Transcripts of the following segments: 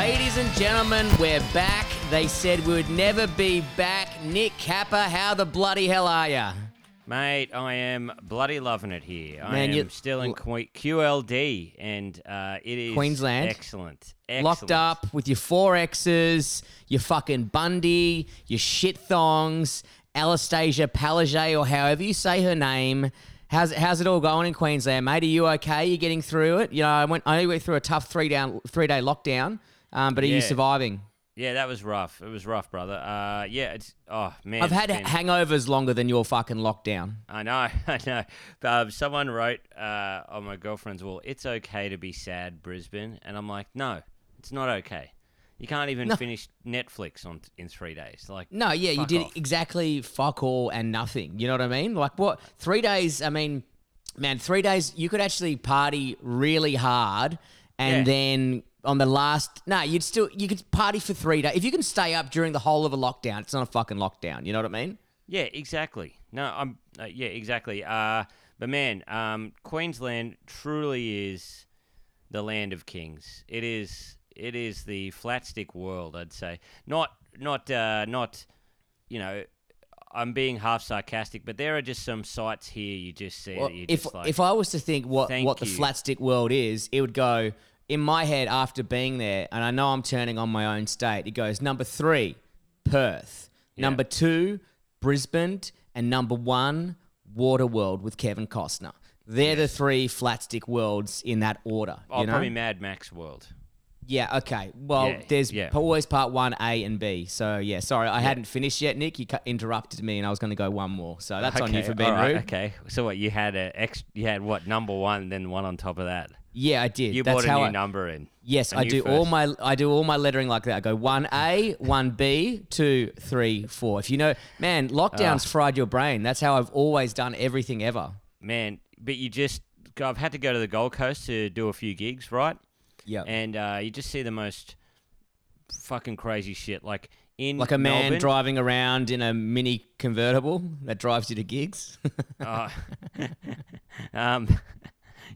Ladies and gentlemen, we're back. They said we would never be back. Nick Capper, how the bloody hell are ya? Mate, I am bloody loving it here. I Man, am you- still in Q- QLD, and uh, it is Queensland? Excellent. excellent. Locked up with your four X's, your fucking Bundy, your shit thongs, Anastasia Palage, or however you say her name. How's, how's it all going in Queensland, mate? Are you okay? You're getting through it? You know, I went. I only went through a tough three down, three day lockdown. Um, but are you surviving? Yeah, that was rough. It was rough, brother. Uh, yeah, it's oh man. I've had hangovers longer than your fucking lockdown. I know, I know. Um, someone wrote uh, on my girlfriend's wall, "It's okay to be sad, Brisbane," and I'm like, no, it's not okay. You can't even No. finish Netflix on in three days. Like, No, yeah, you did off. exactly fuck all and nothing. You know what I mean? Like what? Three days. I mean, man, three days. You could actually party really hard, and Yeah. then on the last, no, you'd still you could party for three days if you can stay up during the whole of a lockdown. It's not a fucking lockdown. You know what I mean? Yeah, exactly. No, I'm. Uh, yeah, exactly. Uh, but man, um, Queensland truly is the land of kings. It is. It is the flat stick world. I'd say. Not. Not. Uh, not. You know. I'm being half sarcastic, but there are just some sites here you just see Well, if just like. if I was to think what what the you. flat stick world is, it would go in my head after being there, and I know I'm turning on my own state. It goes number three, Perth. Yeah. Number two, Brisbane, and number one, Waterworld with Kevin Costner. They're the three flat stick worlds in that order. oh, you know? probably Mad Max world. Yeah, okay. Well, Yeah, there's yeah. always part one, A and B. So, yeah, sorry, I hadn't finished yet, Nick. You interrupted me, and I was going to go one more. So that's on you Okay, for being right, rude. Okay, so what you had a ex? You had what number one, then one on top of that. Yeah, I did. You that's bought a how new I, number in. Yes, I do all my I do all my lettering like that. I go one A, one B, two, three, four. If you know, man, lockdowns Ah. fried your brain. That's how I've always done everything ever. man. But you just, I've had to go to the Gold Coast to do a few gigs, right? Yeah, And uh, you just see the most fucking crazy shit, like in like a man Melbourne, driving around in a mini convertible that drives you to gigs. Uh, um,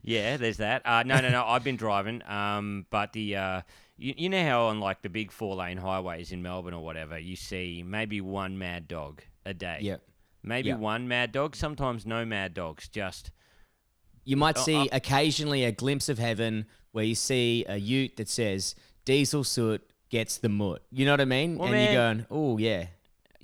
yeah, there's that. Uh, no, no, no. I've been driving. Um, but the uh, you, you know how on like the big four lane highways in Melbourne or whatever, you see maybe one mad dog a day. yeah, Maybe Yeah. one mad dog. Sometimes no mad dogs. Just you might Oh, see occasionally a glimpse of heaven where you see a Ute that says "Diesel soot gets the mutt." You know what I mean? And you're going, "Oh yeah."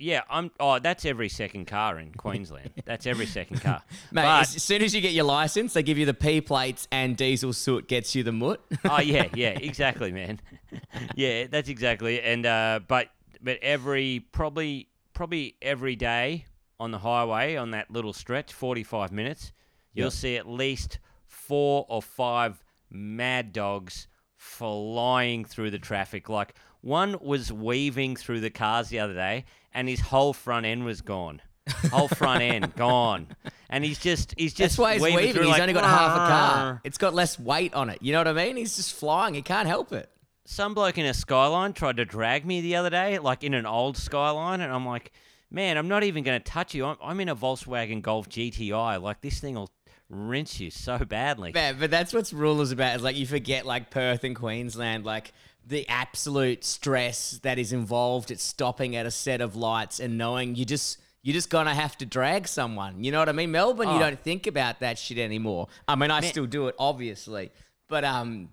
Yeah. I'm. Oh, that's every second car in Queensland. that's every second car. Mate, But- as soon as you get your license, they give you the P plates, and diesel soot gets you the mutt. oh yeah, yeah, exactly, man. yeah, that's exactly. it. And uh, but but every probably probably every day on the highway on that little stretch, forty five minutes, you'll Yep. see at least four or five mad dogs flying through the traffic. Like one was weaving through the cars the other day, and his whole front end was gone. whole front end gone, and he's just he's That's just why he's weaving weaving. He's like, only got half a car. It's got less weight on it. You know what I mean? He's just flying. He can't help it. some bloke in a Skyline tried to drag me the other day, like in an old Skyline, and I'm like, man, I'm not even going to touch you. I'm, I'm in a Volkswagen Golf GTI. Like this thing will rinse you so badly. Man, but that's what's rule is about. Is like you forget like Perth and Queensland, like the absolute stress that is involved at stopping at a set of lights and knowing you just you're just gonna have to drag someone. You know what I mean? Melbourne, you Oh. don't think about that shit anymore. I mean, I still do it, obviously, but um,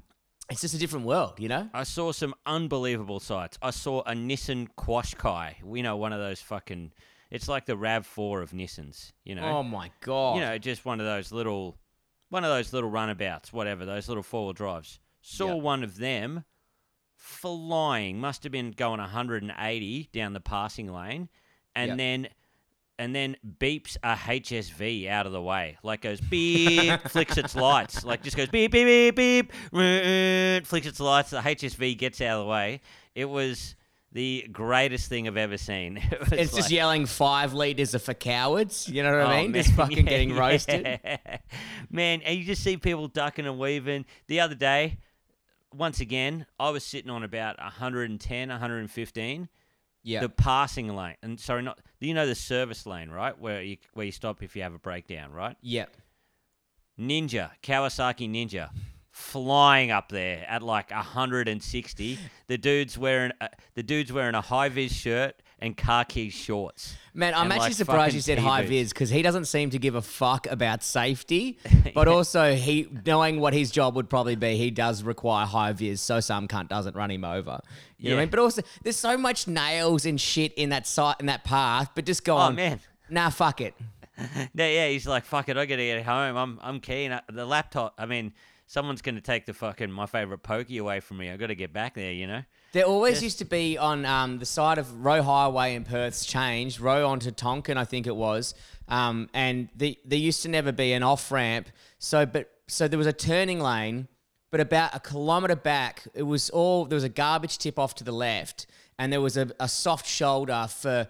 it's just a different world, you know? I saw some unbelievable sights. I saw a Nissan Qashqai. You know, one of those fucking. It's like the Rav Four of Nissans. You know. Oh my god! you know, just one of those little, one of those little runabouts, whatever, those little four wheel drives. Saw Yep. one of them flying, must have been going 180 down the passing lane, and Yep. then. And then beeps a HSV out of the way, like goes beep, flicks its lights, like just goes beep beep beep beep, flicks its lights. The HSV gets out of the way. It was the greatest thing I've ever seen. It It's just yelling five liters are for cowards. You know what I Oh, mean? Just fucking yeah, getting roasted. yeah. Man, and you just see people ducking and weaving. The other day, once again, I was sitting on about 110, 115. Yeah. The passing lane, and sorry, not you know the service lane, right? Where you where you stop if you have a breakdown, right? yeah. Ninja, Kawasaki Ninja, flying up there at like 160. The dude's wearing a, the dude's wearing a high vis shirt and khaki shorts. Man, I'm And, actually like, surprised you said high vis because he doesn't seem to give a fuck about safety. But also, he knowing what his job would probably be, he does require high vis, so some cunt doesn't run him over. You know what I mean? But also, there's so much nails and shit in that site in that path. But just go Oh on, man. nah, fuck it. Yeah, yeah, he's like, fuck it, I gotta get home. I'm I'm keen. Uh, The laptop. I mean, someone's gonna take the fucking my favorite pokey away from me. I gotta get back there. You know. There always Yes. used to be on um, the side of Roe Highway in Perth's changed, Roe onto Tonkin, I think it was. Um, and the, there used to never be an off ramp. So, but so there was a turning lane, but about a kilometre back, it was all there was a garbage tip off to the left, and there was a, a soft shoulder for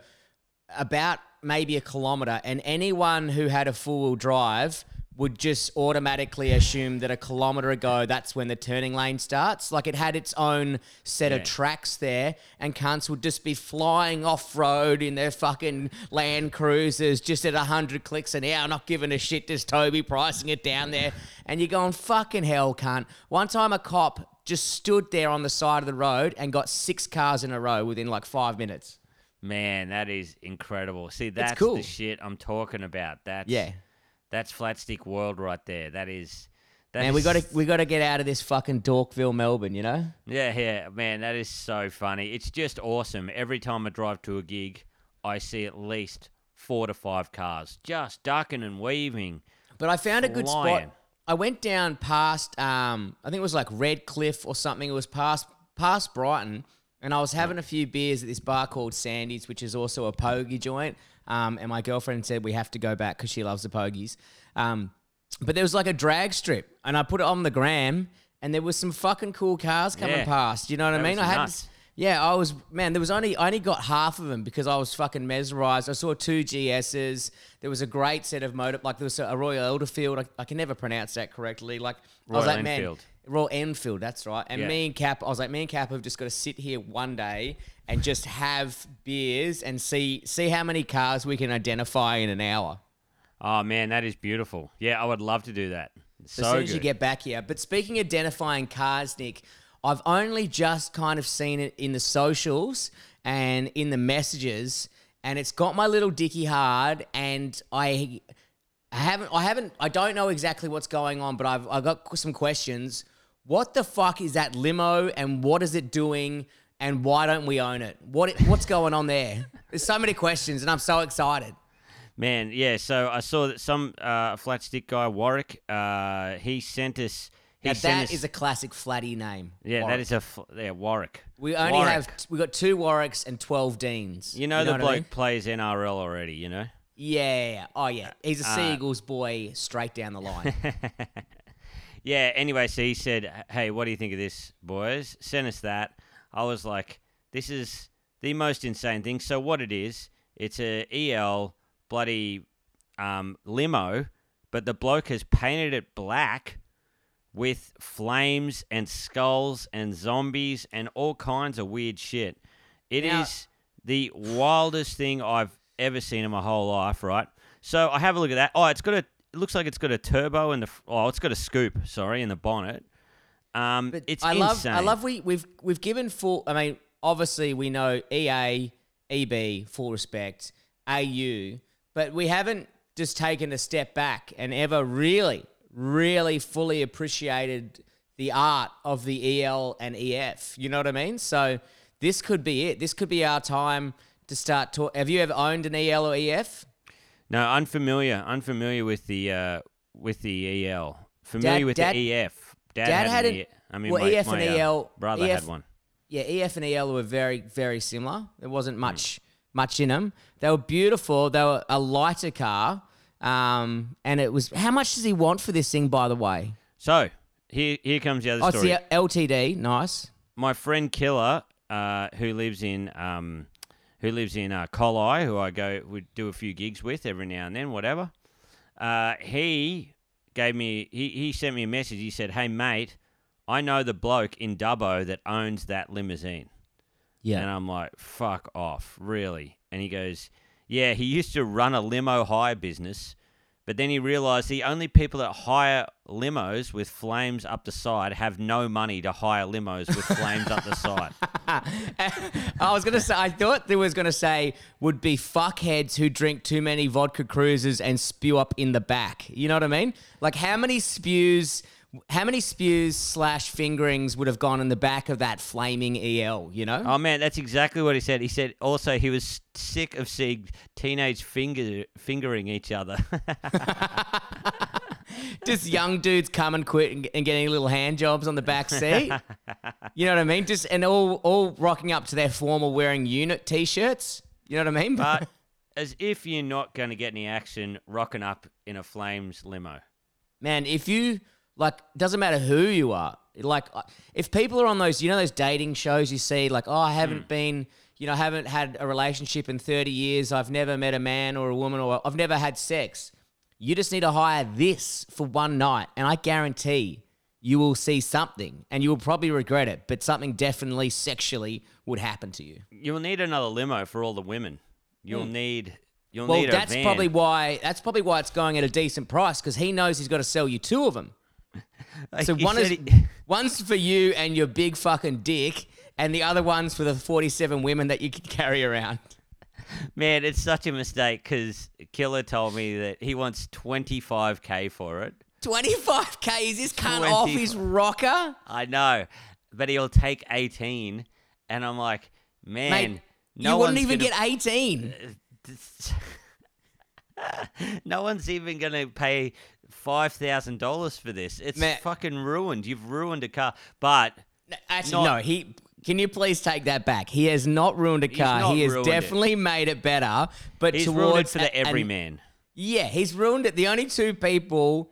about maybe a kilometre. And anyone who had a four wheel drive would just automatically assume that a kilometre ago, that's when the turning lane starts. Like it had its own set Yeah. of tracks there, and cunts would just be flying off road in their fucking Land Cruisers just at 100 clicks an hour, not giving a shit. Just Toby pricing it down there. And you're going, fucking hell, cunt. One time a cop just stood there on the side of the road and got six cars in a row within like five minutes. Man, that is incredible. See, that's cool. the shit I'm talking about. That's Yeah. That's flat stick world right there. That is. That Man, we got to we got to get out of this fucking Dorkville, Melbourne. You know. Yeah, yeah, man, that is so funny. It's just awesome. Every time I drive to a gig, I see at least four to five cars just ducking and weaving. But I found a good Flying. spot. I went down past, um, I think it was like Redcliffe or something. It was past past Brighton, and I was having a few beers at this bar called Sandy's, which is also a pogie joint. Um, and my girlfriend said we have to go back because she loves the pogies. Um, but there was like a drag strip, and I put it on the gram, and there was some fucking cool cars coming Yeah. past. You know what That I mean? was I had nuts. yeah, I was man. There was only I only got half of them because I was fucking mesmerized. I saw two GSs. There was a great set of motor, like there was a Royal Elderfield. I, I can never pronounce that correctly. Like I was Royal like, man, Enfield. Royal Enfield. That's right. And Yeah. me and Cap, I was like, me and Cap have just got to sit here one day and just have beers and see see how many cars we can identify in an hour. Oh man, that is beautiful. Yeah, I would love to do that. So as soon good. as you get back here. But speaking of identifying cars, Nick, I've only just kind of seen it in the socials and in the messages, and it's got my little dicky hard, and I haven't, I haven't, I don't know exactly what's going on, but I've, I've got some questions. What the fuck is that limo, and what is it doing? And why don't we own it? What what's going on there? There's so many questions, and I'm so excited. Man, yeah. So I saw that some uh, flat stick guy Warwick. Uh, he sent us. He Now, sent that us, is a classic flatty name. yeah. Warwick. That is a fl- yeah Warwick. We only Warwick. have we got two Warwicks and twelve Deans. You know, the what I bloke mean? plays NRL already. You know. Yeah. Oh yeah, he's a Uh, Seagulls boy straight down the line. Yeah. Anyway, so he said, "Hey, what do you think of this, boys? Send us that." I was like, "This is the most insane thing." So what it is? It's a EL bloody um, limo, but the bloke has painted it black with flames and skulls and zombies and all kinds of weird shit. It is Now- the wildest thing I've ever seen in my whole life, right? So I have a look at that. Oh, it's got a. It looks like it's got a turbo in the. Oh, it's got a scoop. Sorry, in the bonnet. Um, But it's I insane. love, I love we we've we've given full. I mean, obviously we know EA, EB, full respect, AU, but we haven't just taken a step back and ever really, really fully appreciated the art of the EL and EF. You know what I mean? So this could be it. This could be our time to start. talk. Have you ever owned an EL or EF? No, unfamiliar. Unfamiliar with the uh, with the EL. Familiar Dad- with Dad- the EF. Dad, Dad had, had an an- I mean, well, my, EF my, and uh, EL brother EF had one. Yeah, EF and EL were very, very similar. There wasn't Hmm. much much in them. They were beautiful. They were a lighter car. Um, and it was how much does he want for this thing, by the way? So here here comes the other Oh, it's story. the LTD. Nice. my friend Killer, uh, who lives in um, who lives in uh, Collie, who I go would do a few gigs with every now and then, whatever. Uh, he gave me he, he sent me a message. He said, "Hey mate, I know the bloke in Dubbo that owns that limousine." Yeah. And I'm like, "Fuck off, really?" And he goes, "Yeah, he used to run a limo hire business." But then he realized the only people that hire limos with flames up the side have no money to hire limos with flames up the side. I was gonna say. I thought there was gonna say would be fuckheads who drink too many vodka cruisers and spew up in the back. You know what I mean? Like how many spews? How many spews slash fingerings would have gone in the back of that flaming EL? You know? Oh man, that's exactly what he said. He said also he was sick of seeing teenage finger fingering each other. Just young dudes come and quit and, and getting little hand jobs on the back seat. you know what I mean? Just and all all rocking up to their formal wearing unit t-shirts. You know what I mean? but as if you're not going to get any action rocking up in a flames limo. man, if you like, doesn't matter who you are. Like, uh, if people are on those, you know, those dating shows you see, like, oh, I haven't been, you know, I haven't had a relationship in 30 years. I've never met a man or a woman, or I've never had sex. You just need to hire this for one night, and I guarantee you will see something, and you will probably regret it, but something definitely sexually would happen to you. You'll need another limo for all the women. You'll hmm. need you'll. Well, need that's probably why. That's probably why it's going at a decent price because he knows he's got to sell you two of them. So one is he- one's for you and your big fucking dick, and the other one's for the forty-seven women that you can carry around. Man, it's such a mistake because Killer told me that he wants 25k for it. Twenty-five k is this cunt off his rocker, I know, but he'll take 18, and I'm like, man, mate? no you wouldn't even gonna- get eighteen. no one's even gonna pay five thousand dollars for this. It's Man. fucking ruined. You've ruined a car. But Actually, Not- no. He can you please take that back? He has not ruined a car. He has ruined it. definitely made it better. But he's towards ruined it for the everyman. Yeah, he's ruined it. The only two people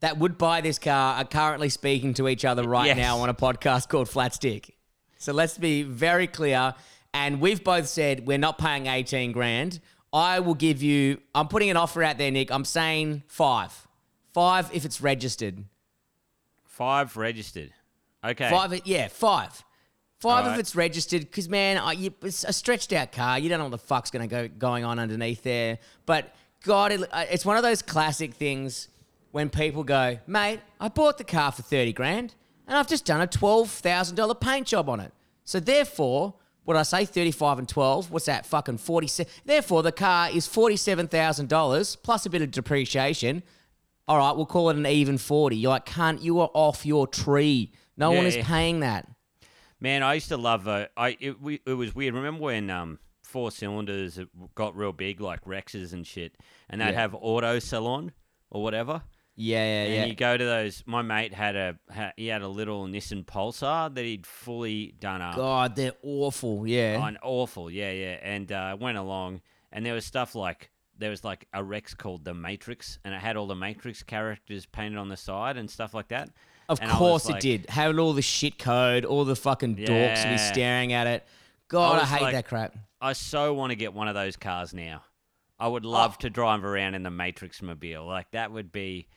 that would buy this car are currently speaking to each other right Yes. now on a podcast called Flat Stick. So let's be very clear. And we've both said we're not paying 18 grand. I will give you, I'm putting an offer out there, Nick. I'm saying five. Five if it's registered. Five registered. Okay. Five, yeah, five. Five if Alright. it's registered, because man, I, you, it's a stretched out car. You don't know what the fuck's going to go going on underneath there. But God, it, uh, it's one of those classic things when people go, mate, I bought the car for thirty grand, and I've just done a twelve thousand dollar paint job on it. So therefore, what I say, thirty-five and twelve, what's that? Fucking forty-seven. Therefore, the car is forty-seven thousand dollars plus a bit of depreciation. All right, we'll call it an even forty. You're like, cunt, you are off your tree. No one is yeah. paying that. Man, I used to love. Uh, I it, we, it was weird. Remember when um four cylinders got real big, like Rexes and shit, and they'd Yeah. have auto salon or whatever. Yeah, yeah, And yeah. you go to those. My mate had a ha, he had a little Nissan Pulsar that he'd fully done up. God, they're awful. Yeah. On awful, yeah, yeah. And uh, went along, and there was stuff like there was like a Rex called the Matrix, and it had all the Matrix characters painted on the side and stuff like that. Of And course like- it did. Having all the shit code, all the fucking dorks will be staring at it. God, I, was hate like- that crap. I so want to get one of those cars now. I would Oh. love to drive around in the Matrix mobile. Like that would be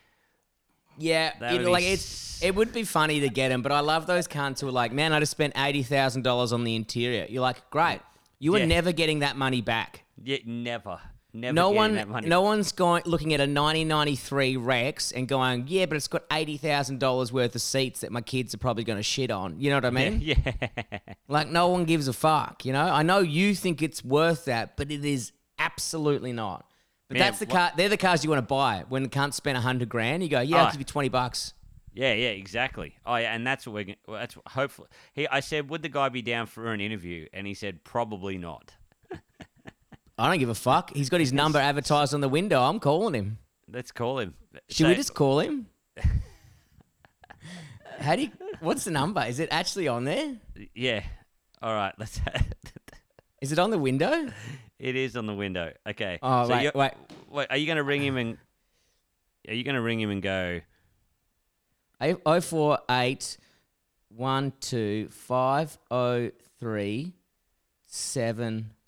Yeah, That you would know, be like it's it would be funny to get them, but I love those cunts who are like, man, I just spent eighty thousand dollars on the interior. You're like, great, you are Yeah. never getting that money back. yeah, never, never. No one, no one's going looking at a 1993 Rex and going, yeah, but it's got eighty thousand dollars worth of seats that my kids are probably going to shit on. You know what I mean? yeah, Like no one gives a fuck, you know? I know you think it's worth that, but it is absolutely not. But Man, that's the car they're the cars you want to buy. When the cunt spend a hundred grand, you go, Yeah, I'll Oh. give you twenty bucks. yeah, yeah, exactly. Oh yeah, and that's what we're. well, That's what- hopefully. He, I said, would the guy be down for an interview? And he said, probably not. I don't give a fuck. He's got his number advertised on the window. I'm calling him. Let's call him. Should we just call him? How do you what's the number? Is it actually on there? Yeah. All right. Let's. Is it on the window? it is on the window. Okay. Oh So wait, wait. wait. Are you going to ring him and? Are you going to ring him and go?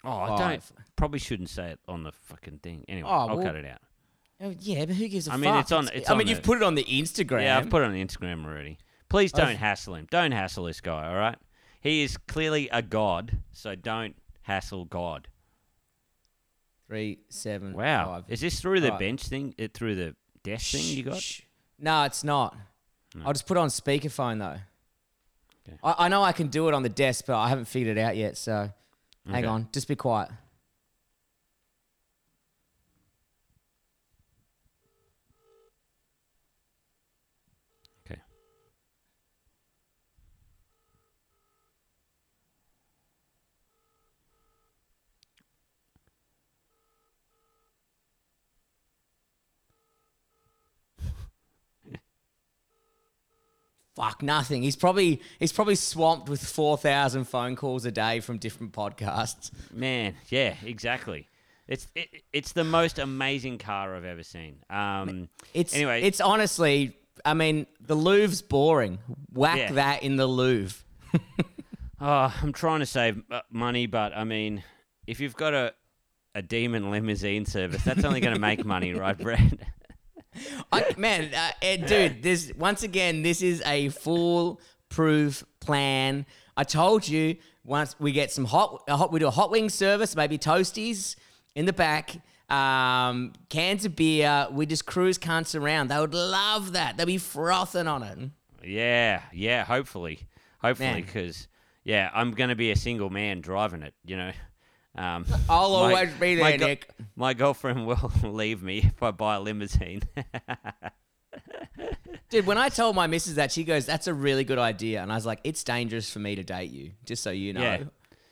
oh, I don't. Probably shouldn't say it on the fucking thing. Anyway, Oh, I'll well, cut it out. Oh, yeah, but who gives a I fuck? mean, it's on- it's I on mean, the- you've put it on the Instagram. Yeah, I've put it on the Instagram already. Please don't I've- hassle him. Don't hassle this guy. All right. He is clearly a god, so don't hassle God. three seven. Wow. five. Is this through the Right. bench thing? It through the desk thing you got? Shh. No, it's not. I'll just put it on speakerphone though. Okay. I, I know I can do it on the desk, but I haven't figured it out yet. So hang Okay. on, just be quiet. Fuck nothing. He's probably he's probably swamped with four thousand phone calls a day from different podcasts. Man, yeah, exactly. It's it, it's the most amazing car I've ever seen. Um, It's Anyway. It's honestly, I mean, the Louvre's boring. Whack Yeah. that in the Louvre. oh, I'm trying to save uh, money, but I mean, if you've got a a demon limousine service, that's only going to make money, right, Brad? I, man, uh, eh, dude, this once again, this is a foolproof plan. I told you once we get some hot, a hot we do a hot wing service, maybe toasties in the back, um, cans of beer. We just cruise cunts around. They would love that. They'd be frothing on it. yeah, yeah. Hopefully, hopefully, because yeah, I'm going to be a single man driving it. You know. Um, I'll my- always be my there, go- Nick. My girlfriend will leave me if I buy a limousine. Dude, when I told my missus that, she goes, "That's a really good idea," and I was like, "It's dangerous for me to date you, just so you know." Yeah.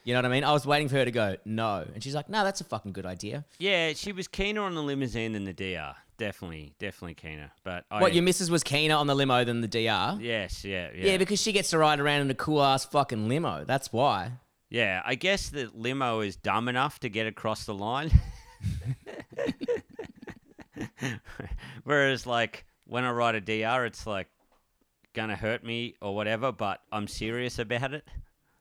You know what I mean? I was waiting for her to go, "No," and she's like, "No, that's a fucking good idea." yeah, she was keener on the limousine than the DR. Definitely, definitely keener. But I, What your missus was keener on the limo than the DR? yes, yeah, yeah, Yeah, because she gets to ride around in a cool ass fucking limo. That's why. Yeah, I guess the limo is dumb enough to get across the line. Whereas, like, when I ride a DR, it's like gonna hurt me or whatever, but I'm serious about it.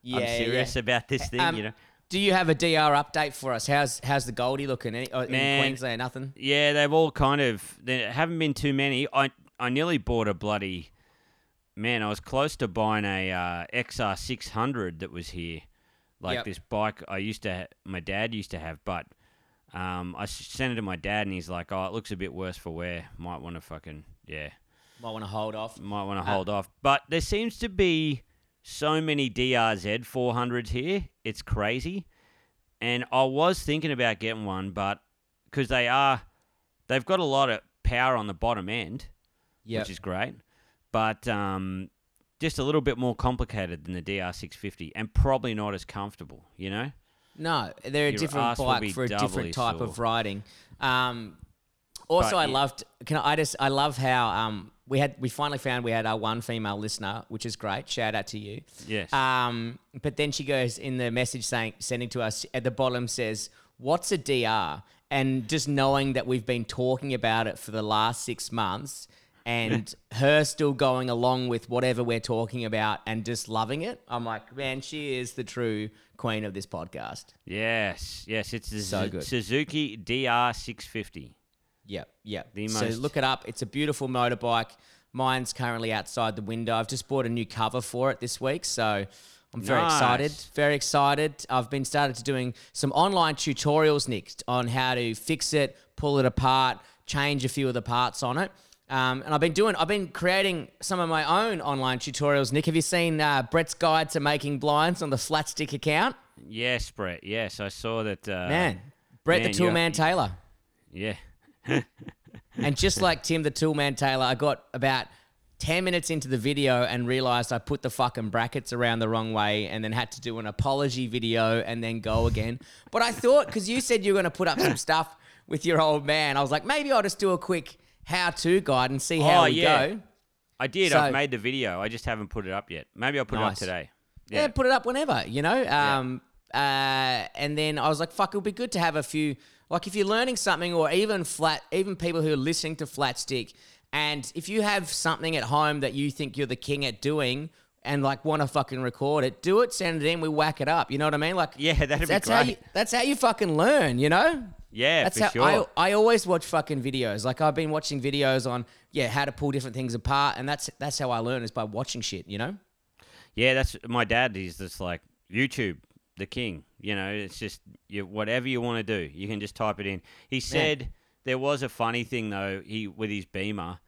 Yeah, I'm serious yeah. about this thing, Um, you know. Do you have a DR update for us? How's how's the Goldie looking Any, uh, in Man. Queensland? Nothing. Yeah, they've all kind of. There haven't been too many. I I nearly bought a bloody. Man, I was close to buying a uh, XR six hundred that was here, like Yep. this bike I used to. Ha- my dad used to have, but um, I sent it to my dad, and he's like, "Oh, it looks a bit worse for wear. Might want to fucking yeah, Might want to hold off. might want to Uh, hold off." But there seems to be so many DRZ four hundreds here. It's crazy, and I was thinking about getting one, but because they are, they've got a lot of power on the bottom end, Yeah. which is great, but um, just a little bit more complicated than the DR650, and probably not as comfortable. You know? No, they're a different bike for a different type of riding. Um, also, But I y- loved. Can I, I just I love how um we had we finally found we had our one female listener, which is great. Shout out to you. Yes. Um, but then she goes in the message saying sending to us at the bottom says, "What's a DR?" And just knowing that we've been talking about it for the last six months, and her still going along with whatever we're talking about and just loving it, I'm like, man, she is the true queen of this podcast. yes, yes, it's the So good. Suzuki DR650. Yep, yep. The so most- look it up. It's a beautiful motorbike. Mine's currently outside the window. I've just bought a new cover for it this week, so I'm very Nice. excited. Very excited. I've been started to doing some online tutorials, Nick, on how to fix it, pull it apart, change a few of the parts on it. Um, and I've been doing, I've been creating some of my own online tutorials. Nick, have you seen uh, Brett's guide to making blinds on the Flatstick account? Yes, Brett. Yes, I saw that. Uh, Man, Brett man, the Toolman Taylor. Yeah. And just like Tim the Toolman Taylor, I got about 10 minutes into the video and realized I put the fucking brackets around the wrong way and then had to do an apology video and then go again. But I thought, because you said you were going to put up some stuff with your old man, I was like, maybe I'll just do a quick how to guide and see how Oh, we yeah. go. I did. So- I've made the video. I just haven't put it up yet. Maybe I'll put it up today. Yeah. Yeah. put it up whenever, you know? Um, uh, and then I was like, fuck, it'll be good to have a few, like if you're learning something or even flat, even people who are listening to Flat Stick, and if you have something at home that you think you're the king at doing and like want to fucking record it, do it, send it in, we whack it up. You know what I mean? Like, Yeah, that'd be that's how you, that's how you fucking learn, you know? Yeah, That's for how sure. I, I always watch fucking videos. Like I've been watching videos on yeah how to pull different things apart, and that's that's how I learn is by watching shit. You know? Yeah, that's my dad. He's just like YouTube, the king. You know, it's just you, whatever you want to do, you can just type it in. He said there was a funny thing though. He with his Beamer,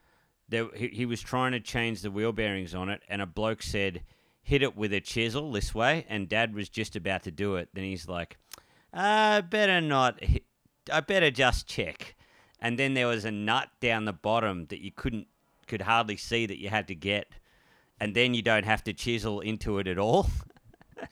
there, he, he was trying to change the wheel bearings on it, and a bloke said, "Hit it with a chisel this way," and Dad was just about to do it. Then he's like, "I better not. hit- I better just check." And then there was a nut down the bottom that you couldn't, could hardly see that you had to get, and then you don't have to chisel into it at all.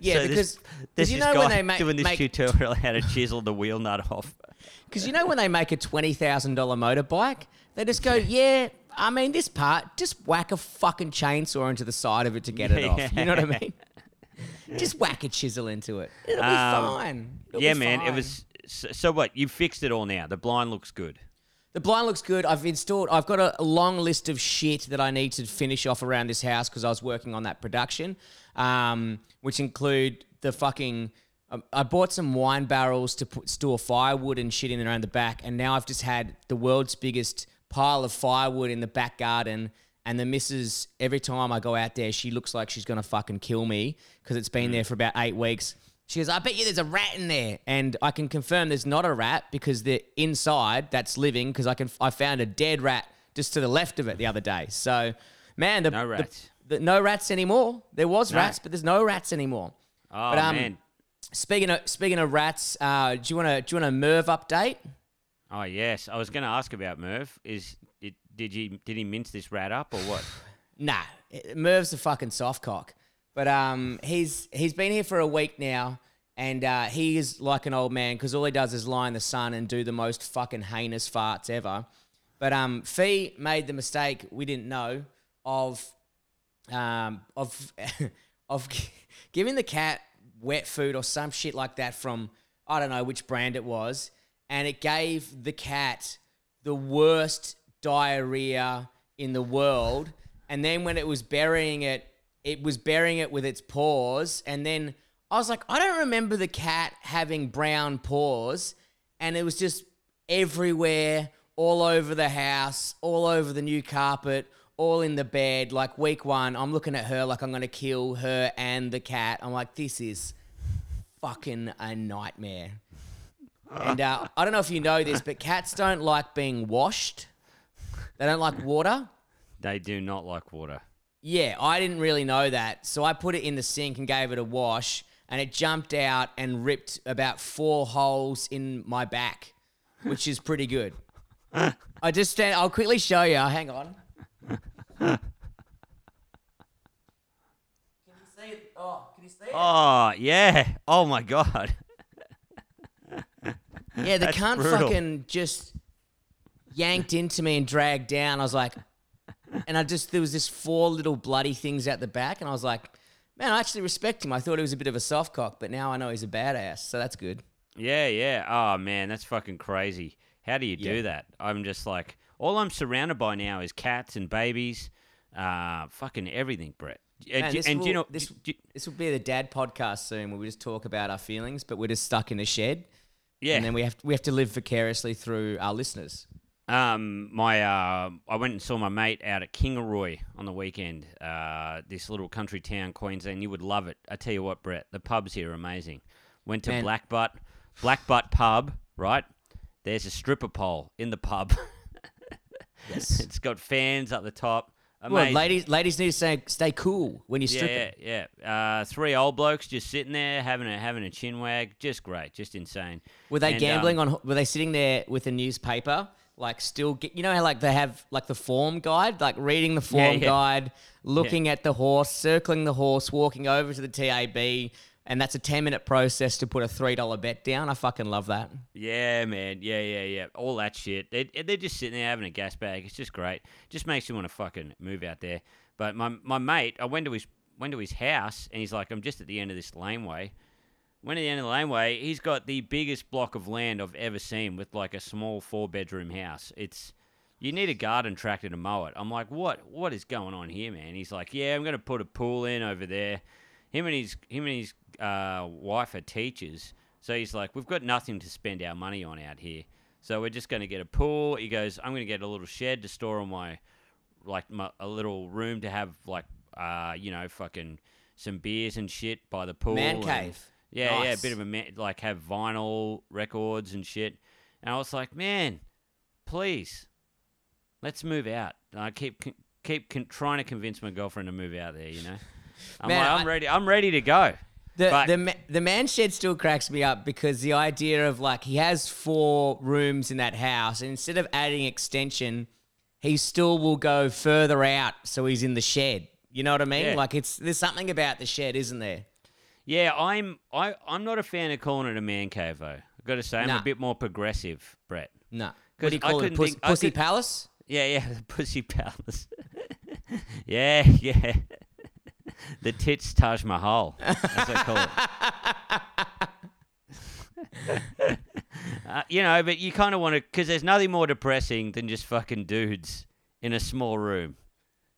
Yeah, So because this, there's you this know when they make, doing this make tutorial how to chisel the wheel nut off. Because you know when they make a twenty thousand dollar motorbike, they just go, yeah. I mean, this part, just whack a fucking chainsaw into the side of it to get it off. You know what I mean? just whack a chisel into it. It'll be Um, fine. It'll yeah, be man. It was so, so. What you fixed it all now? The blind looks good. The blind looks good. I've installed. I've got a, a long list of shit that I need to finish off around this house because I was working on that production, um, which include the fucking. um, I bought some wine barrels to put store firewood and shit in around the back, and now I've just had the world's biggest pile of firewood in the back garden. And the missus, every time I go out there, she looks like she's gonna fucking kill me because it's been there for about eight weeks. She goes, I bet you there's a rat in there. And I can confirm there's not a rat because the inside that's living because I can I found a dead rat just to the left of it the other day. So, man, the No the- rats. The, no rats anymore. There was No. rats, but there's no rats anymore. Oh But, um, man. Speaking of speaking of rats, uh, do you want to do you want a Merv update? Oh yes. I was going to ask about Merv. Is it? Did you? Did he mince this rat up or what? Nah, Merv's a fucking soft cock. But um, he's he's been here for a week now, and uh, he is like an old man because all he does is lie in the sun and do the most fucking heinous farts ever. But um, Fee made the mistake we didn't know of um, of of giving the cat wet food or some shit like that from I don't know which brand it was, and it gave the cat the worst diarrhea in the world. And then when it was burying it, it was burying it with its paws. And then I was like, I don't remember the cat having brown paws. And it was just everywhere, all over the house, all over the new carpet, all in the bed. Like week one, I'm looking at her like I'm going to kill her and the cat. I'm like, this is fucking a nightmare. And uh, I don't know if you know this, but cats don't like being washed. They don't like water. They do not like water. Yeah, I didn't really know that. So I put it in the sink and gave it a wash, and it jumped out and ripped about four holes in my back, which is pretty good. I just stand, I'll quickly show you. Hang on. Can you see it? Oh, can you see it? Oh yeah. Oh my god. Yeah, the That's cunt brutal. fucking just yanked into me and dragged down. I was like, and I just, there was this four little bloody things out the back, and I was like, man, I actually respect him. I thought he was a bit of a soft cock, but now I know he's a badass, so that's good. Yeah, yeah. Oh man, that's fucking crazy. How do you do Yeah. that? I'm just like all I'm surrounded by now is cats and babies, uh, fucking everything, Brett. And, Man, do- this and do you know this- do- This will be the dad podcast soon, where we just talk about our feelings, but we're just stuck in a shed, yeah. and then we have we have to live vicariously through our listeners. Um, my uh, I went and saw my mate out at Kingaroy on the weekend. Uh, this little country town, Queensland. You would love it. I tell you what, Brett, the pubs here are amazing. Went to Man. Blackbutt, Black Butt Pub. Right, there's a stripper pole in the pub. Yes. it's got fans up the top. well, ladies, ladies need to stay stay cool when you're stripping. Yeah, yeah, yeah. Uh, three old blokes just sitting there having a having a chin wag. Just great, just insane. Were they And, gambling um, on? Were they sitting there with a newspaper, like still get? You know how like they have like the form guide, like reading the form yeah. guide, looking at the horse, circling the horse, walking over to the TAB, and that's a ten minute process to put a three dollar bet down. I fucking love that. Yeah, man. Yeah, yeah, yeah. All that shit. They they're just sitting there having a gas bag. It's just great. Just makes you want to fucking move out there. But my my mate, I went to his went to his house and he's like, I'm just at the end of this laneway. Went to the end of the laneway. He's got the biggest block of land I've ever seen with like a small four bedroom house. It's you need a garden tractor to mow it. I'm like, what? What is going on here, man? He's like, yeah, I'm gonna put a pool in over there. Him and his him and his uh, wife are teachers, so he's like, we've got nothing to spend our money on out here. So we're just gonna get a pool. He goes, I'm gonna get a little shed to store all my like my, a little room to have like uh you know fucking some beers and shit by the pool. Man cave. Yeah, yeah, a bit of a ma- like have vinyl records and shit. And I was like, man, please, let's move out. I keep keep con- trying to convince my girlfriend to move out there. You know, I'm Man, like, I'm I- ready. I'm ready to go. The, But- the ma- the man shed still cracks me up because the idea of like he has four rooms in that house, and instead of adding extension, he still will go further out, so he's in the shed. You know what I mean? Yeah. Like it's there's something about the shed, isn't there? Yeah, I'm I I'm not a fan of calling it a man cave though. I've got to say I'm Nah. a bit more progressive, Brett. No. What do you I call it? couldn't Puss- think- I Pussy could- Palace? Yeah, yeah, the pussy palace. yeah, yeah. the tits Taj Mahal, as I call it. uh, you know, but you kind of want to, because there's nothing more depressing than just fucking dudes in a small room.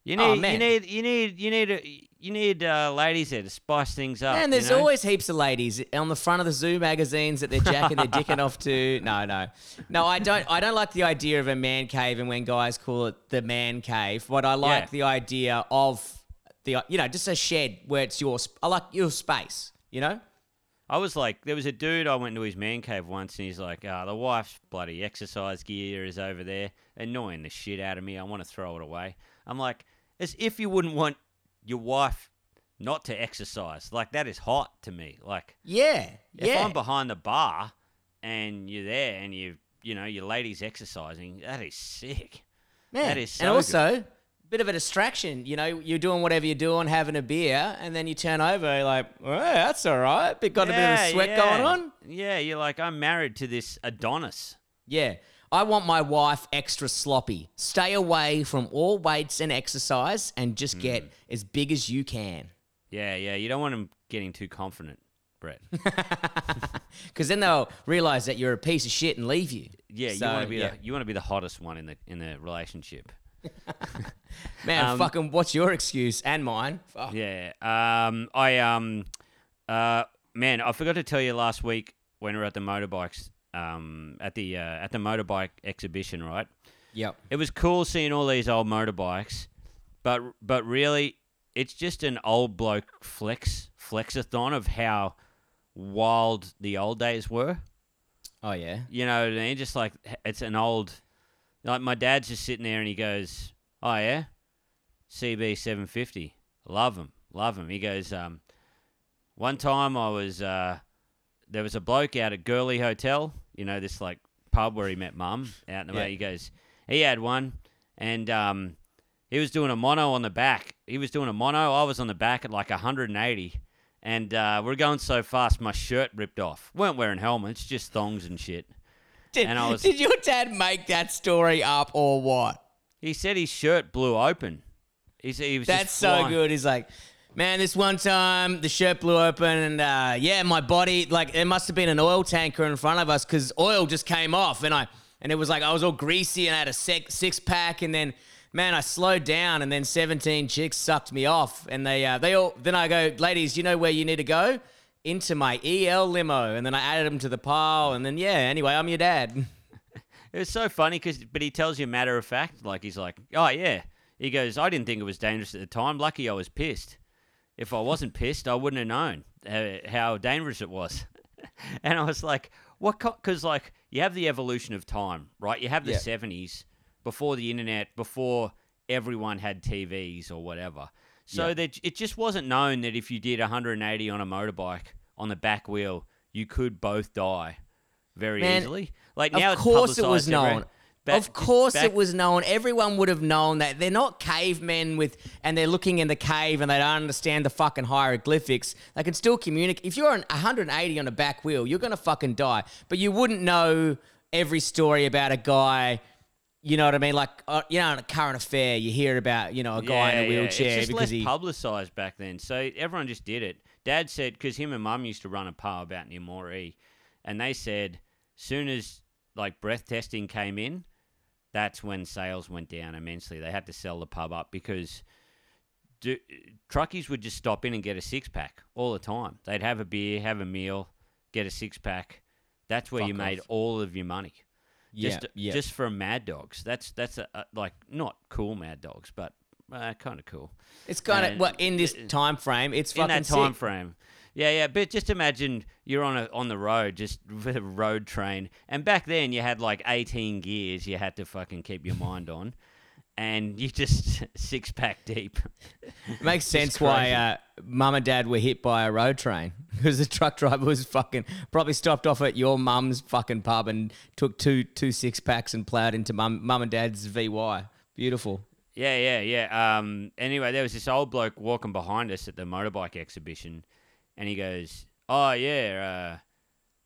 You need, Oh, you need, you need, you need, a, you need uh, ladies there to spice things up. And you there's know? always heaps of ladies on the front of the zoo magazines that they're jacking their dicking off to. No, no, no. I don't. I don't like the idea of a man cave, and when guys call it the man cave. But I like Yeah. the idea of the, you know, just a shed where it's your. I like your space. You know. I was like, there was a dude I went to his man cave once, and he's like, "Ah, the wife's bloody exercise gear is over there, annoying the shit out of me. I want to throw it away." I'm like, as if you wouldn't want your wife not to exercise. Like that is hot to me. Like Yeah. if yeah. I'm behind the bar and you're there and you, you know, your lady's exercising, that is sick. Man. that is so and good. also. Bit of a distraction, you know. You're doing whatever you're doing, having a beer, and then you turn over, like, "Well, that's all right." But got a bit of Yeah, a sweat yeah. going on. Yeah, you're like, I'm married to this Adonis. Yeah. I want my wife extra sloppy. Stay away from all weights and exercise and just get as big as you can. Yeah, yeah. You don't want him getting too confident, Brett. Because then they'll realize that you're a piece of shit and leave you. Yeah, So, you want to be yeah. the you want to be the hottest one in the in the relationship. Man, um, fucking what's your excuse and mine? Fuck. Yeah. Um. I um. Uh. Man, I forgot to tell you last week when we were at the motorbikes. Um. At the uh, at the motorbike exhibition, right? Yep. It was cool seeing all these old motorbikes, but but really, it's just an old bloke flex flexathon of how wild the old days were. Oh, yeah. You know what I mean? Just like it's an old. Like my dad's just sitting there and he goes, "Oh yeah, CB seven fifty, love him, love him." He goes, um, "One time I was uh, there was a bloke out at Gurley Hotel, you know this like pub where he met Mum out in the Yeah. way. He goes, he had one, and um, he was doing a mono on the back. He was doing a mono. I was on the back at like 180." And uh, we're going so fast, my shirt ripped off. weren't wearing helmets, just thongs and shit. Did, And I was- did your dad make that story up or what? He said his shirt blew open. He said he was That's so good. He's like, man, this one time the shirt blew open and uh, yeah, my body like there must have been an oil tanker in front of us because oil just came off and I and it was like I was all greasy and I had a six, six pack and then man I slowed down and then 17 chicks sucked me off and they uh, they all then I go ladies you know where you need to go into my EL limo and then I added them to the pile and then yeah anyway I'm your dad. It was so funny because, but he tells you matter of fact, like he's like, oh yeah. He goes, I didn't think it was dangerous at the time. Lucky I was pissed. If I wasn't pissed, I wouldn't have known uh, how dangerous it was. and I was like, what? Because like you have the evolution of time, right? You have the Yeah. seventies before the internet, before everyone had TVs or whatever. So Yeah. that it just wasn't known that if you did 180 on a motorbike on the back wheel, you could both die very Man, easily. Like Of now, it's course it was known. everywhere. Back- of course back- it was known. Everyone would have known that they're not cavemen with, and they're looking in the cave and they don't understand the fucking hieroglyphics. They can still communicate. If you're on 180 on a back wheel, you're gonna fucking die. But you wouldn't know every story about a guy. You know what I mean? Like uh, you know, in a current affair, you hear about you know a guy in a wheelchair It's just because less he. publicised back then, so everyone just did it. Dad said because him and Mum used to run a pub out near Moree, and they said soon as like breath testing came in, that's when sales went down immensely. They had to sell the pub up because do, truckies would just stop in and get a six pack all the time. They'd have a beer, have a meal, get a six pack. That's where you Fuck made all of your money yeah, just yeah. just from Mad Dogs. That's that's a, a, like not cool Mad Dogs, but uh, kind of cool it's kind of well in this time frame. It's in that time sick. frame. Yeah, yeah, but just imagine you're on a on the road, just with a road train, and back then you had like 18 gears you had to fucking keep your mind on. and you just six pack deep. It makes sense why uh, mum and dad were hit by a road train because the truck driver was fucking probably stopped off at your mum's fucking pub and took two two six packs and plowed into mum mum and dad's VY. Beautiful. Yeah, yeah, yeah. Um, anyway, there was this old bloke walking behind us at the motorbike exhibition, and he goes, "Oh yeah, uh,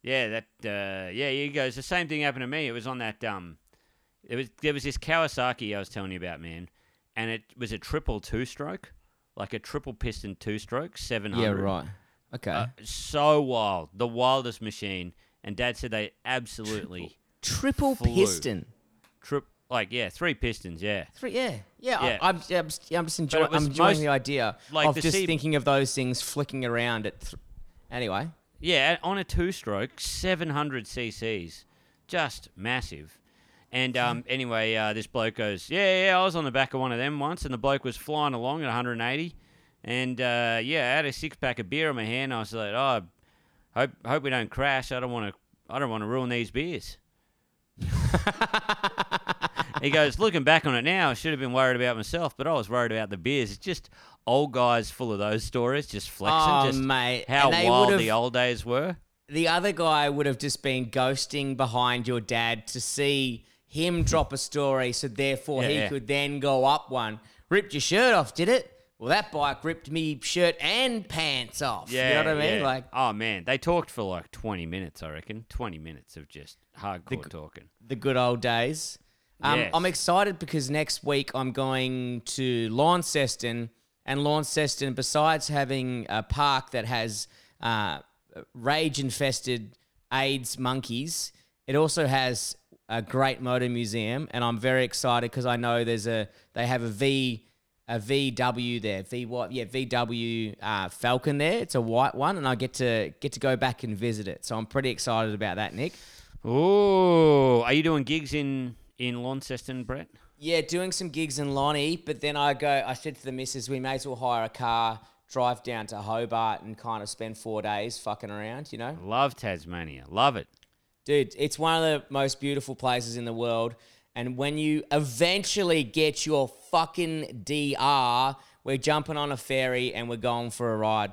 yeah, that, uh, yeah." He goes, "The same thing happened to me. It was on that um, it was there was this Kawasaki I was telling you about, man, and it was a triple two stroke, like a triple piston two stroke, seven Yeah, right. Okay. Uh, so wild, the wildest machine. And Dad said they absolutely Triple flew. piston. trip, like yeah, three pistons, yeah. Three, yeah, yeah. Yeah. I, I'm, yeah, I'm just, I'm just enjoying. it was I'm enjoying most- the idea like of the just thinking of those things flicking around at. Th- anyway, Yeah, on a two-stroke, 700 cc's, just massive. And um, anyway, uh, this bloke goes, yeah, yeah, I was on the back of one of them once, and the bloke was flying along at 180, and uh, yeah, I had a six-pack of beer in my hand. I was like, oh, hope hope we don't crash. I don't want to. I don't want to ruin these beers. he goes, looking back on it now, I should have been worried about myself, but I was worried about the beers. It's just old guys full of those stories, just flexing, Oh, just mate. how wild the old days were. the other guy would have just been ghosting behind your dad to see him drop a story, so therefore Yeah, he yeah. could then go up one. Ripped your shirt off, did it? Well, that bike ripped me shirt and pants off. Yeah, you know what I mean? yeah. Like oh man, they talked for like twenty minutes. I reckon twenty minutes of just hardcore talking. the good old days. Um, Yes. I'm excited because next week I'm going to Launceston, and Launceston, besides having a park that has uh, rage-infested AIDS monkeys, it also has a great motor museum, and I'm very excited because I know there's a they have a V a VW there, V what? Yeah, VW uh, Falcon there. It's a white one, and I get to get to go back and visit it. So I'm pretty excited about that, Nick. Oh, are you doing gigs in in Launceston, Brett? Yeah, doing some gigs in Lonnie, but then I go. I said to the missus, we may as well hire a car, drive down to Hobart, and kind of spend four days fucking around. You know, Love Tasmania, love it. dude, it's one of the most beautiful places in the world. And when you eventually get your fucking DR, we're jumping on a ferry and we're going for a ride.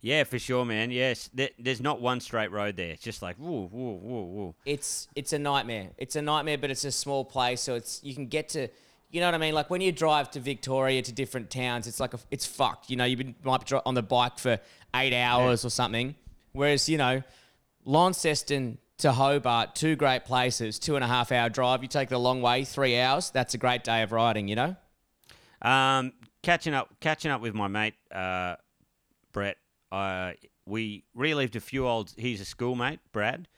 Yeah, for sure, man. Yes, there, there's not one straight road there. It's just like woo, woo, woo, woo. it's it's a nightmare. It's a nightmare, but it's a small place, so it's you can get to. You know what I mean? Like when you drive to Victoria to different towns, it's like a, it's fucked. You know, you've been might be on the bike for eight hours or something. Whereas you know, Launceston to Hobart, two great places, two and a half hour drive. You take the long way, three hours. That's a great day of riding. You know. Um, catching up, catching up with my mate, uh, Brett. Uh, we relived a few old. He's a schoolmate, Brad.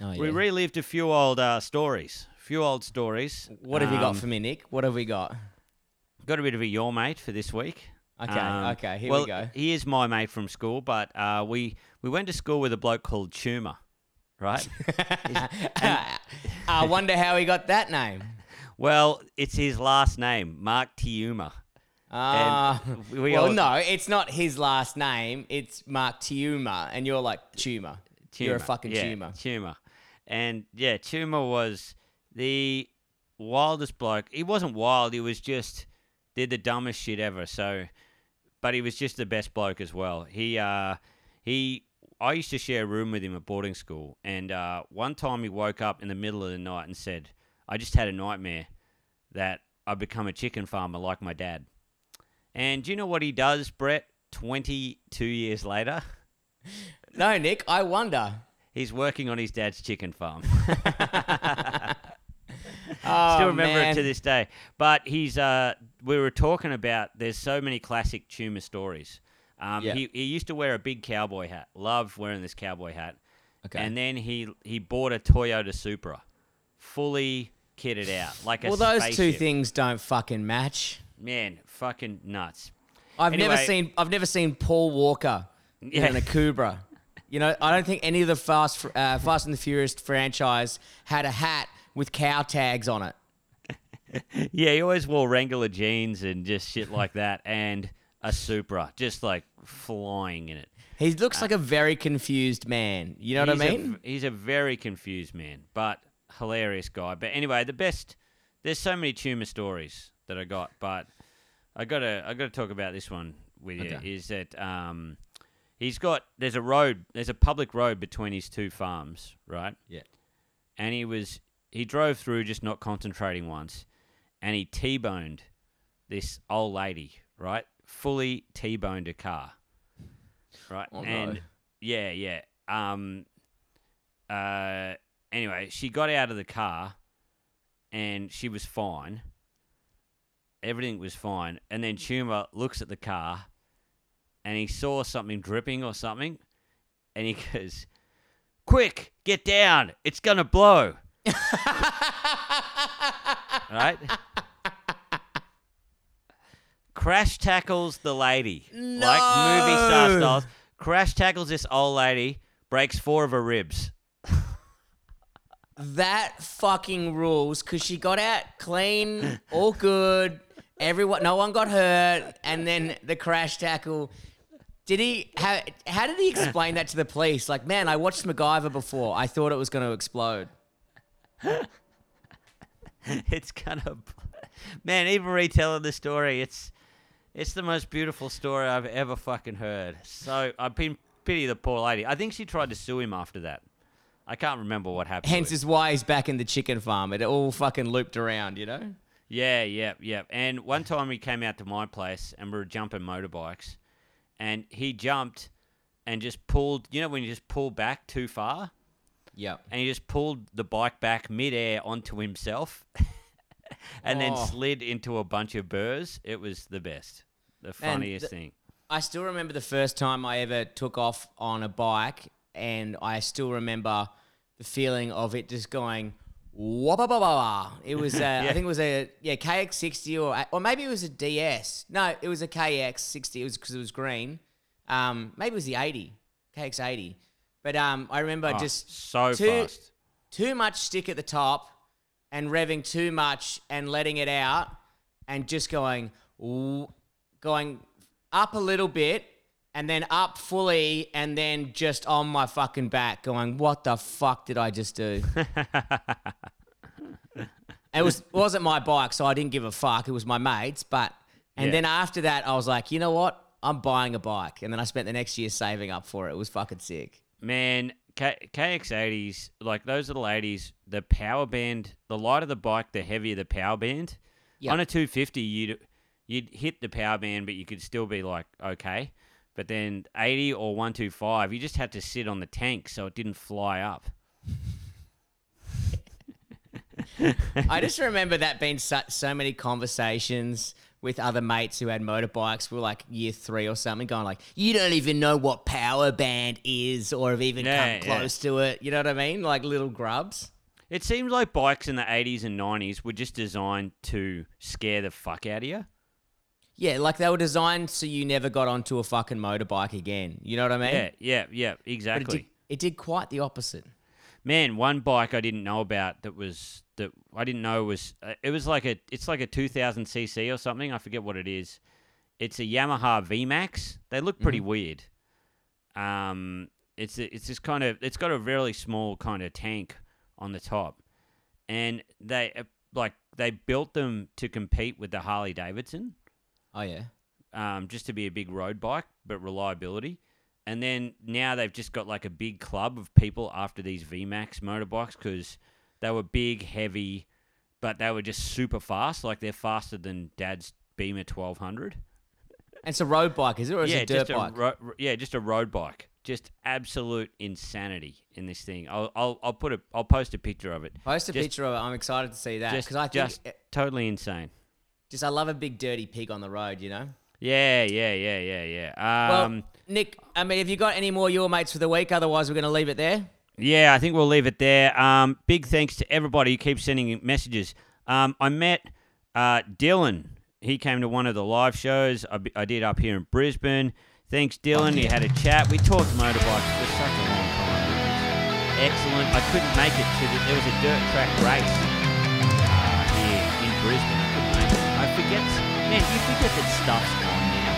Oh, We relived a few old uh, stories. few old stories. what have you got Um, for me, Nick? What have we got? Got a bit of a your mate for this week. Okay, Um, okay, here well, we go. He is my mate from school, but uh, we we went to school with a bloke called Tumour, right? I wonder how he got that name. well, it's his last name, Mark Tiuma. Ah, we- we well, all- no, it's not his last name. It's Mark Tuma, and you're like tumor. You're a fucking yeah, tumor. Tumour. And yeah, Tumour was the wildest bloke. He wasn't wild. He was just did the dumbest shit ever. So, but he was just the best bloke as well. He uh he. I used to share a room with him at boarding school, and uh, one time he woke up in the middle of the night and said, "I just had a nightmare that I'd become a chicken farmer like my dad." And do you know what he does, Brett? Twenty-two years later. No, Nick, I wonder. He's working on his dad's chicken farm. Oh, Still remember man. it to this day. But he's uh we were talking about there's so many classic tumor stories. Um, Yeah. he, he used to wear a big cowboy hat. Loved wearing this cowboy hat. Okay. And then he he bought a Toyota Supra, fully kitted out like a well, those two things don't fucking match. Man, fucking nuts. I've never seen. I've never seen Paul Walker Yeah. in a Cobra. You know, I don't think any of the Fast uh, Fast and the Furious franchise had a hat with cow tags on it. Yeah, he always wore Wrangler jeans and just shit like that, and a Supra, just like flying in it. He looks like a very confused man. You know what I He's a- mean? he's a very confused man, but hilarious guy. But anyway, the best. There's so many tumor stories. That I got, but I gotta I gotta talk about this one with you. Okay. Is that um, he's got there's a road there's a public road between his two farms, right? Yeah. And he was he drove through just not concentrating once, and he t-boned this old lady, right? Fully t-boned a car, right? Oh, no. and yeah, yeah. Um. Uh. Anyway, she got out of the car, and she was fine. Everything was fine, and then Tuma looks at the car, and he saw something dripping or something, and he goes, "Quick, get down! It's gonna blow!" right? Crash tackles the lady. Like movie star styles. Crash tackles this old lady, breaks four of her ribs. That fucking rules because she got out clean, all good. Everyone, no one got hurt, and then the crash tackle. Did he? How, how did he explain that to the police? Like, man, I watched MacGyver before. I thought it was going to explode. it's kind of, man even retelling the story it's it's the most beautiful story i've ever fucking heard so i've been pity the poor lady i think she tried to sue him after that i can't remember what happened Hence is why he's back in the chicken farm. It all fucking looped around, you know. Yeah yeah yeah and one time he came out to my place and we were jumping motorbikes and he jumped and just pulled you know when you just pull back too far Yeah. and he just pulled the bike back midair onto himself and then Oh. slid into a bunch of burrs. It was the best. The funniest th- thing. I still remember the first time I ever took off on a bike, and I still remember the feeling of it just going. It was, uh, I think it was a yeah KX60 or or maybe it was a DS. No, it was a KX60. It was because it was green. Um, maybe it was the 80 KX80. But um, I remember Oh, just so too- fast. too much stick at the top and revving too much and letting it out and just going going up a little bit and then up fully and then just on my fucking back going what the fuck did I just do? it was wasn't my bike so I didn't give a fuck it was my mates but and Yeah. then after that I was like you know what I'm buying a bike and then I spent the next year saving up for it it was fucking sick Man, K- KX80s, like those little 80s, the power band, the lighter the bike, the heavier the power band. Yep. On a 250, you'd you'd hit the power band, but you could still be like okay. But then 80 or 125, you just had to sit on the tank so it didn't fly up. I just remember that being so, so many conversations with other mates who had motorbikes. We were like year three or something, going like, "You don't even know what power band is, or have even Yeah, come yeah. close to it." You know what I mean? Like little grubs. It seems like bikes in the 80s and 90s were just designed to scare the fuck out of you. Yeah, like they were designed so you never got onto a fucking motorbike again. You know what I mean? Yeah, yeah, yeah, But it exactly. did, it did quite the opposite. Man, one bike I didn't know about that was that I didn't know was uh, it was like a it's like a 2000 cc or something. I forget what it is. It's a Yamaha VMAX. They look pretty weird. Um, it's it's just kind of it's got a really small kind of tank on the top, and they uh, like they built them to compete with the Harley Davidson Oh yeah. um, just to be a big road bike, but reliability. And then now they've just got like a big club of people after these VMAX motorbikes because they were big, heavy, but they were just super fast. Like they're faster than Dad's Beamer 1200. It's a road bike, is it, or is yeah, it a dirt bike? a ro- yeah, just a road bike. Just absolute insanity in this thing. I'll I'll, I'll put a I'll post a picture of it. Post a just- picture of it. I'm excited to see that because I think just just, totally insane. Just I love a big dirty pig on the road. You know. Yeah, yeah, yeah, yeah, yeah. Well, Um, Nick, I mean, have you got any more your mates for the week? Otherwise, we're going to leave it there. Yeah, I think we'll leave it there. Um, big thanks to everybody who keeps sending messages. Um, I met uh, Dylan. He came to one of the live shows I, I did up here in Brisbane. Thanks, Dylan. He had a chat. We talked motorbikes for such a long time. Excellent. I couldn't make it to the, there was a dirt track race uh, here in Brisbane. I. I forget. Man, you forget that stuff's on now.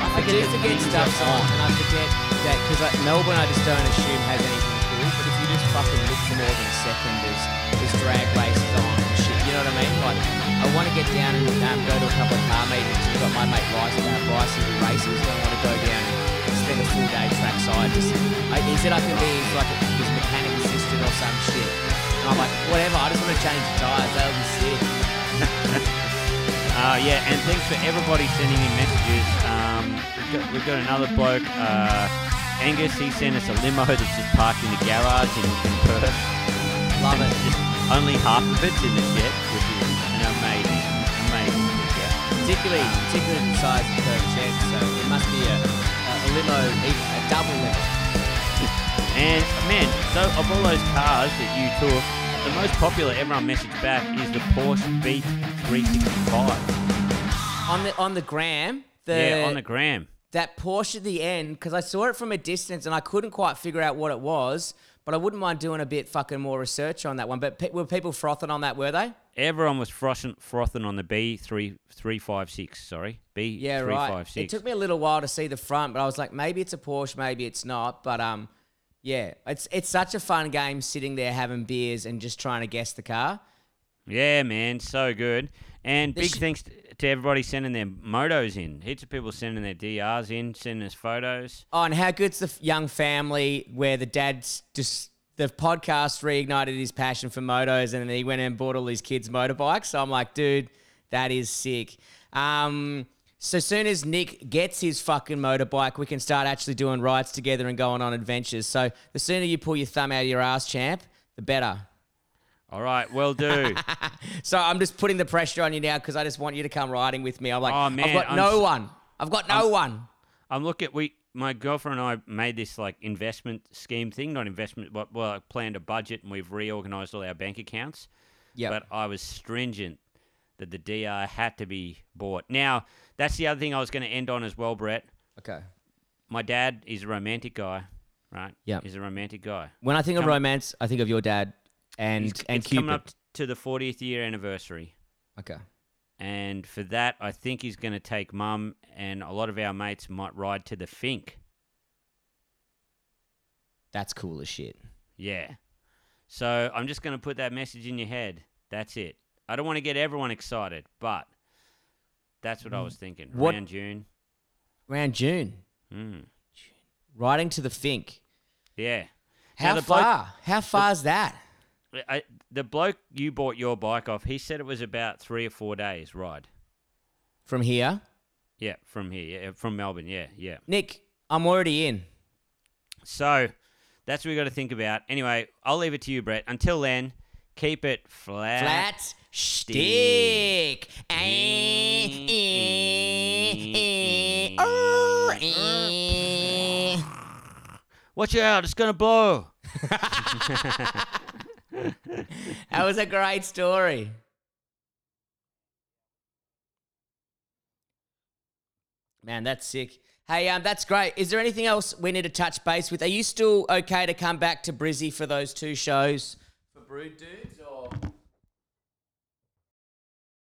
I forget do that forget stuff's on, and I forget that because like, Melbourne, I just don't assume has anything cool. But if you just fucking look for more than a second, there's there's drag races on and shit. You know what I mean? Like, I want to get down and um, go to a couple of car meetings. We've got my mate Bryce, uh, Bryce who races, I want to go down and spend a full day trackside. Just, I, he said I can be like his mechanic assistant or some shit. And I'm like, whatever. I just want to change the tires. That'll be sick. Uh, yeah, and thanks for everybody sending in messages. Um, we've, got, we've got another bloke, uh, Angus. He sent us a limo that's just parked in the garage in, in Perth. Love it. Just only half of it's in the shed, which is an amazing, amazing. Yeah. Particularly, particularly the size of the shed. So it must be a, a, a limo, a double limo. And man, so of all those cars that you took, the most popular everyone messaged back is the Porsche Beat 365. On the on the gram, the yeah, on the gram. that Porsche at the end because I saw it from a distance and I couldn't quite figure out what it was. But I wouldn't mind doing a bit fucking more research on that one. But pe- were people frothing on that? Were they? Everyone was frothing, frothing on the B three three five six. Sorry, B Yeah, three right. five It took me a little while to see the front, but I was like, maybe it's a Porsche, maybe it's not. But um, yeah, it's it's such a fun game sitting there having beers and just trying to guess the car. Yeah, man, so good. And This big sh- thanks to everybody sending their motos in. Heaps of people sending their DRs in, sending us photos. Oh, and how good's the young family where the dad's just the podcast reignited his passion for motos, and then he went and bought all his kids motorbikes. So I'm like, dude, that is sick. Um, so soon as Nick gets his fucking motorbike, we can start actually doing rides together and going on adventures. So the sooner you pull your thumb out of your ass, champ, the better. All right, well do. So I'm just putting the pressure on you now because I just want you to come riding with me. I'm like, Oh, man, I've got I'm no s- one. I've got no one. I'm looking. We, my girlfriend and I made this like investment scheme thing, not investment, but well, I planned a budget and we've reorganized all our bank accounts. Yeah. But I was stringent that the DR had to be bought. Now, that's the other thing I was going to end on as well, Brett. Okay. My dad is a romantic guy, right? Yeah. He's a romantic guy. When I think of Come- romance, I think of your dad and He's- and it's Cupid. coming up to the 40th year anniversary. okay. And for that, I think he's going to take mum and a lot of our mates might ride to the Finke. That's cool as shit. Yeah. So I'm just going to put that message in your head. That's it. I don't want to get everyone excited, but that's what I was thinking. What- Around June. Around June. Mm. Riding to the Finke. Yeah. Now, How the bloke- far? How far's that? I, the bloke you bought your bike off, he said it was about three or four days ride. From here? Yeah, from here, yeah, from Melbourne. Yeah, yeah. Nick, I'm already in. So that's what we got to think about. Anyway, I'll leave it to you, Brett. Until then, keep it flat. Flat stick. Eh, eh, eh, oh. Watch out, it's gonna blow. That was a great story. Man, that's sick. Hey, um, that's great. Is there anything else we need to touch base with? Are you still okay to come back to Brizzy for those two shows for Brood Dudes? Or